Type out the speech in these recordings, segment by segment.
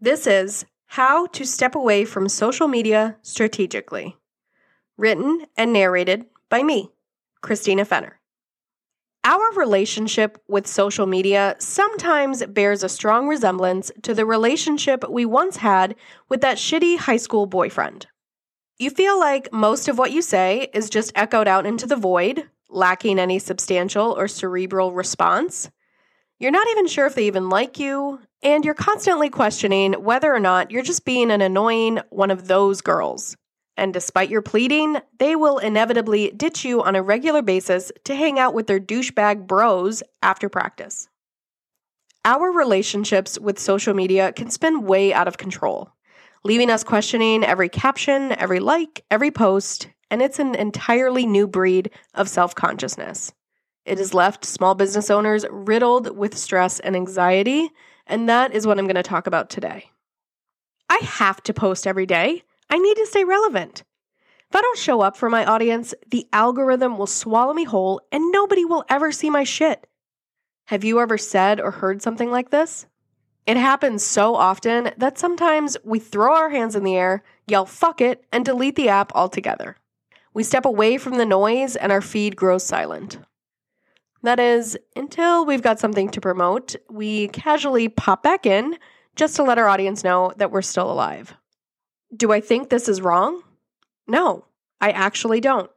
This is How to Step Away from Social Media Strategically, written and narrated by me, Christina Fenner. Our relationship with social media sometimes bears a strong resemblance to the relationship we once had with that shitty high school boyfriend. You feel like most of what you say is just echoed out into the void, lacking any substantial or cerebral response. You're not even sure if they even like you, and you're constantly questioning whether or not you're just being an annoying one of those girls. And despite your pleading, they will inevitably ditch you on a regular basis to hang out with their douchebag bros after practice. Our relationships with social media can spin way out of control, leaving us questioning every caption, every like, every post, and it's an entirely new breed of self consciousness. It has left small business owners riddled with stress and anxiety, and that is what I'm going to talk about today. I have to post every day. I need to stay relevant. If I don't show up for my audience, the algorithm will swallow me whole and nobody will ever see my shit. Have you ever said or heard something like this? It happens so often that sometimes we throw our hands in the air, yell fuck it, and delete the app altogether. We step away from the noise and our feed grows silent. That is, until we've got something to promote, we casually pop back in just to let our audience know that we're still alive. Do I think this is wrong? No, I actually don't.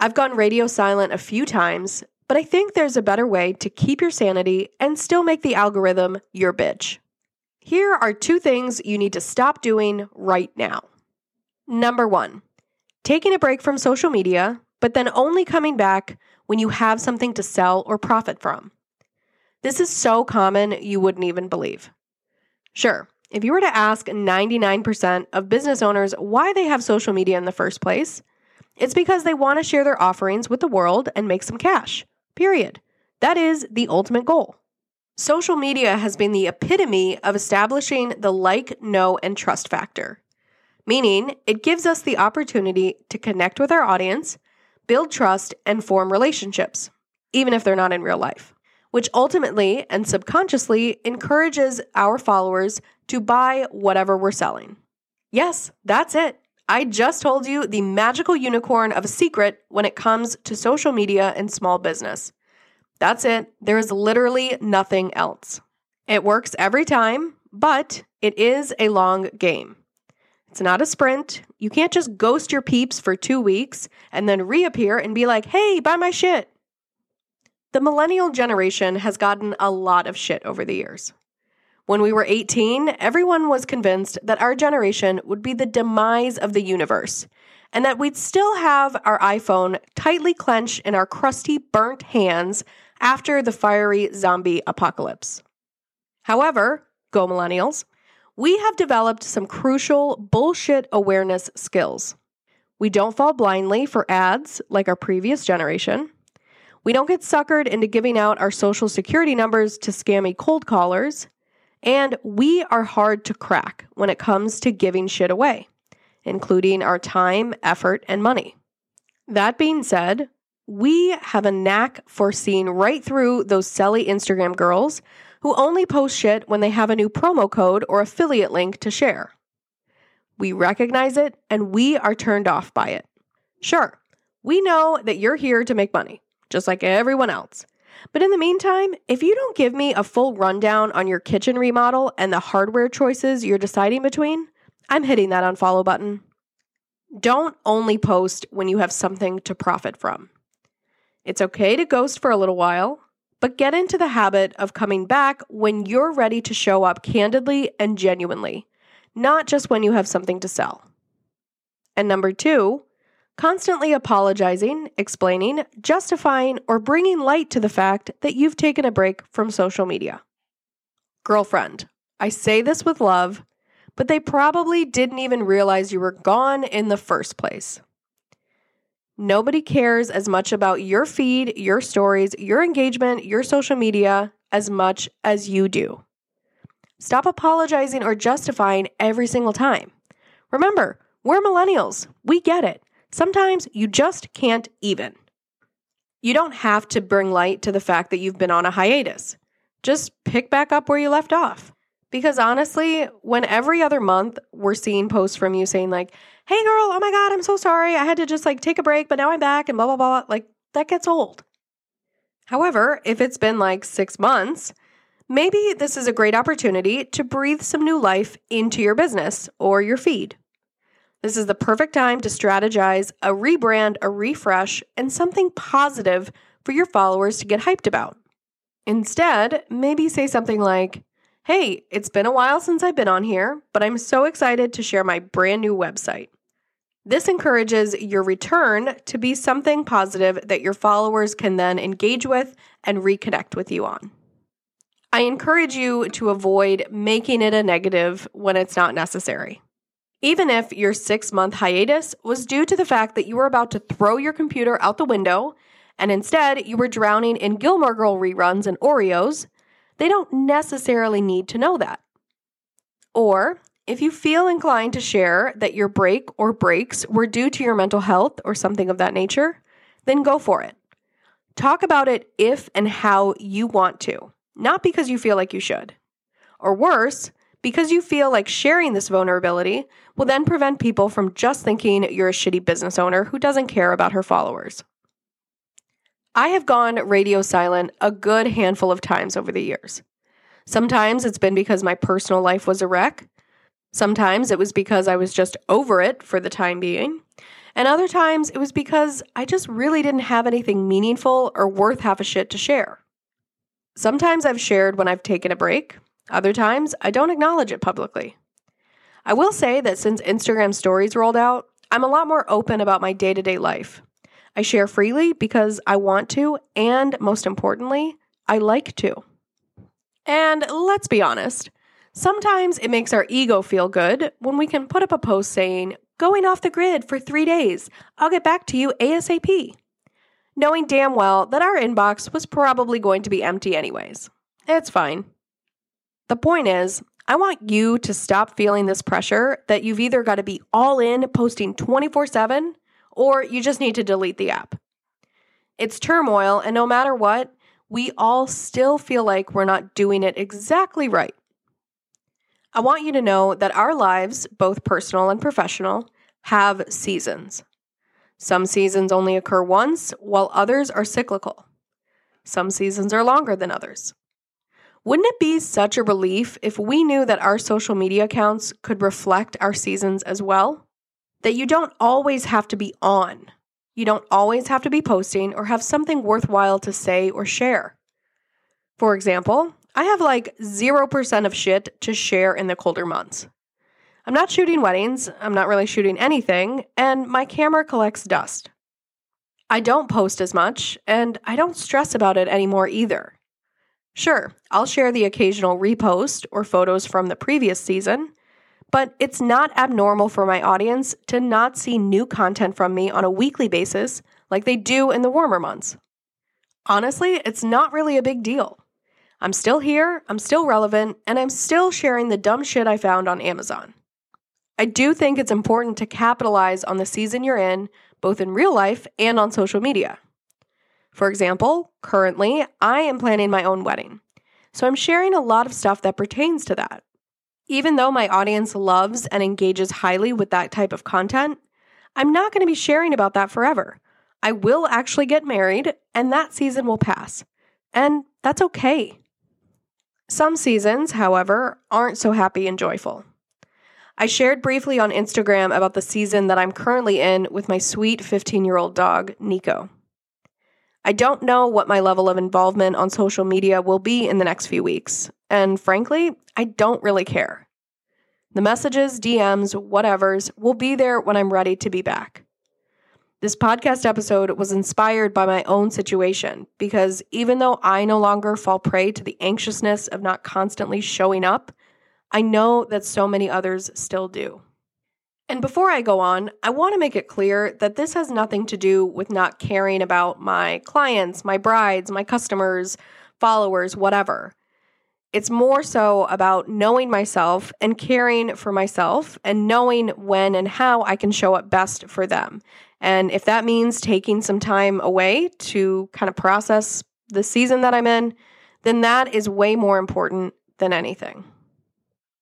I've gone radio silent a few times, but I think there's a better way to keep your sanity and still make the algorithm your bitch. Here are two things you need to stop doing right now. Number one, taking a break from social media, but then only coming back when you have something to sell or profit from. This is so common you wouldn't even believe. Sure, if you were to ask 99% of business owners why they have social media in the first place, it's because they want to share their offerings with the world and make some cash. Period. That is the ultimate goal. Social media has been the epitome of establishing the like, know, and trust factor, meaning it gives us the opportunity to connect with our audience build trust, and form relationships, even if they're not in real life, which ultimately and subconsciously encourages our followers to buy whatever we're selling. Yes, that's it. I just told you the magical unicorn of a secret when it comes to social media and small business. That's it. There is literally nothing else. It works every time, but it is a long game. It's not a sprint. You can't just ghost your peeps for two weeks and then reappear and be like, hey, buy my shit. The millennial generation has gotten a lot of shit over the years. When we were 18, everyone was convinced that our generation would be the demise of the universe and that we'd still have our iPhone tightly clenched in our crusty, burnt hands after the fiery zombie apocalypse. However, go millennials, we have developed some crucial bullshit awareness skills. We don't fall blindly for ads like our previous generation. We don't get suckered into giving out our social security numbers to scammy cold callers. And we are hard to crack when it comes to giving shit away, including our time, effort, and money. That being said, we have a knack for seeing right through those selly Instagram girls who only post shit when they have a new promo code or affiliate link to share. We recognize it and we are turned off by it. Sure, we know that you're here to make money, just like everyone else. But in the meantime, if you don't give me a full rundown on your kitchen remodel and the hardware choices you're deciding between, I'm hitting that unfollow button. Don't only post when you have something to profit from. It's okay to ghost for a little while, but get into the habit of coming back when you're ready to show up candidly and genuinely, not just when you have something to sell. And number two, constantly apologizing, explaining, justifying, or bringing light to the fact that you've taken a break from social media. Girlfriend, I say this with love, but they probably didn't even realize you were gone in the first place. Nobody cares as much about your feed, your stories, your engagement, your social media as much as you do. Stop apologizing or justifying every single time. Remember, we're millennials. We get it. Sometimes you just can't even. You don't have to bring light to the fact that you've been on a hiatus. Just pick back up where you left off. Because honestly, when every other month we're seeing posts from you saying, like, hey girl, oh my God, I'm so sorry. I had to just like take a break, but now I'm back and blah, blah, blah, like that gets old. However, if it's been like six months, maybe this is a great opportunity to breathe some new life into your business or your feed. This is the perfect time to strategize a rebrand, a refresh, and something positive for your followers to get hyped about. Instead, maybe say something like, Hey, it's been a while since I've been on here, but I'm so excited to share my brand new website. This encourages your return to be something positive that your followers can then engage with and reconnect with you on. I encourage you to avoid making it a negative when it's not necessary. Even if your six month hiatus was due to the fact that you were about to throw your computer out the window and instead you were drowning in Gilmore Girl reruns and Oreos, they don't necessarily need to know that. Or if you feel inclined to share that your break or breaks were due to your mental health or something of that nature, then go for it. Talk about it if and how you want to, not because you feel like you should. Or worse, because you feel like sharing this vulnerability will then prevent people from just thinking you're a shitty business owner who doesn't care about her followers. I have gone radio silent a good handful of times over the years. Sometimes it's been because my personal life was a wreck. Sometimes it was because I was just over it for the time being. And other times it was because I just really didn't have anything meaningful or worth half a shit to share. Sometimes I've shared when I've taken a break. Other times I don't acknowledge it publicly. I will say that since Instagram stories rolled out, I'm a lot more open about my day to day life. I share freely because I want to, and most importantly, I like to. And let's be honest, sometimes it makes our ego feel good when we can put up a post saying, Going off the grid for three days, I'll get back to you ASAP. Knowing damn well that our inbox was probably going to be empty anyways. It's fine. The point is, I want you to stop feeling this pressure that you've either got to be all in posting 24 7 or you just need to delete the app. It's turmoil, and no matter what, we all still feel like we're not doing it exactly right. I want you to know that our lives, both personal and professional, have seasons. Some seasons only occur once, while others are cyclical. Some seasons are longer than others. Wouldn't it be such a relief if we knew that our social media accounts could reflect our seasons as well? that you don't always have to be on. You don't always have to be posting or have something worthwhile to say or share. For example, I have like 0% of shit to share in the colder months. I'm not shooting weddings, I'm not really shooting anything, and my camera collects dust. I don't post as much, and I don't stress about it anymore either. Sure, I'll share the occasional repost or photos from the previous season, but it's not abnormal for my audience to not see new content from me on a weekly basis like they do in the warmer months. Honestly, it's not really a big deal. I'm still here, I'm still relevant, and I'm still sharing the dumb shit I found on Amazon. I do think it's important to capitalize on the season you're in, both in real life and on social media. For example, currently, I am planning my own wedding. So I'm sharing a lot of stuff that pertains to that. Even though my audience loves and engages highly with that type of content, I'm not going to be sharing about that forever. I will actually get married, and that season will pass. And that's okay. Some seasons, however, aren't so happy and joyful. I shared briefly on Instagram about the season that I'm currently in with my sweet 15 year old dog, Nico. I don't know what my level of involvement on social media will be in the next few weeks, and frankly, I don't really care. The messages, DMs, whatevers will be there when I'm ready to be back. This podcast episode was inspired by my own situation because even though I no longer fall prey to the anxiousness of not constantly showing up, I know that so many others still do. And before I go on, I want to make it clear that this has nothing to do with not caring about my clients, my brides, my customers, followers, whatever. It's more so about knowing myself and caring for myself and knowing when and how I can show up best for them. And if that means taking some time away to kind of process the season that I'm in, then that is way more important than anything.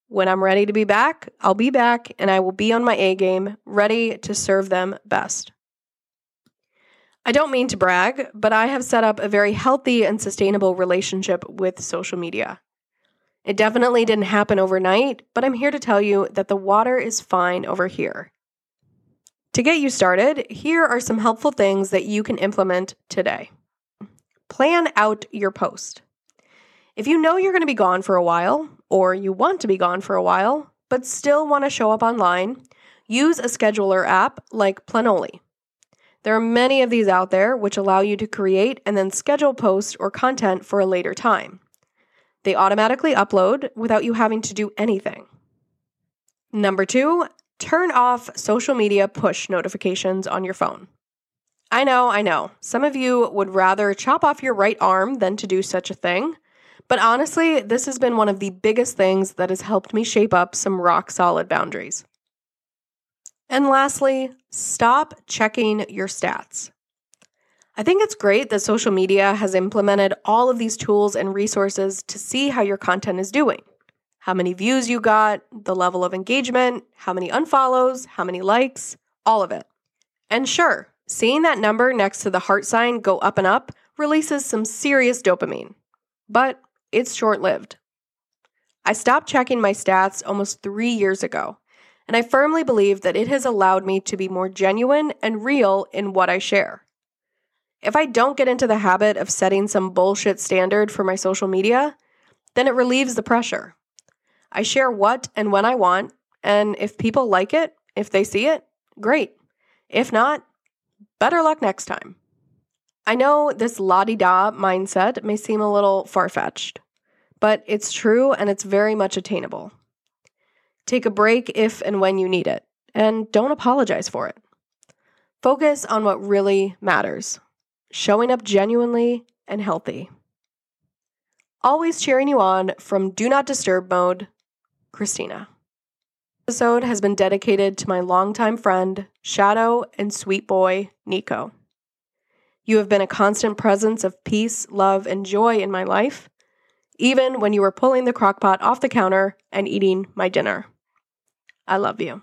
When I'm ready to be back, I'll be back and I will be on my A game, ready to serve them best. I don't mean to brag, but I have set up a very healthy and sustainable relationship with social media. It definitely didn't happen overnight, but I'm here to tell you that the water is fine over here. To get you started, here are some helpful things that you can implement today. Plan out your post. If you know you're going to be gone for a while, or you want to be gone for a while, but still want to show up online, use a scheduler app like Planoly. There are many of these out there which allow you to create and then schedule posts or content for a later time. They automatically upload without you having to do anything. Number two, turn off social media push notifications on your phone. I know, I know. Some of you would rather chop off your right arm than to do such a thing. But honestly, this has been one of the biggest things that has helped me shape up some rock solid boundaries. And lastly, stop checking your stats. I think it's great that social media has implemented all of these tools and resources to see how your content is doing. How many views you got, the level of engagement, how many unfollows, how many likes, all of it. And sure, seeing that number next to the heart sign go up and up releases some serious dopamine. But it's short lived. I stopped checking my stats almost three years ago, and I firmly believe that it has allowed me to be more genuine and real in what I share. If I don't get into the habit of setting some bullshit standard for my social media, then it relieves the pressure. I share what and when I want, and if people like it, if they see it, great. If not, better luck next time. I know this la di da mindset may seem a little far fetched, but it's true and it's very much attainable. Take a break if and when you need it, and don't apologize for it. Focus on what really matters showing up genuinely and healthy. Always cheering you on from Do Not Disturb mode, Christina. This episode has been dedicated to my longtime friend, Shadow and sweet boy, Nico. You have been a constant presence of peace, love, and joy in my life, even when you were pulling the crockpot off the counter and eating my dinner. I love you.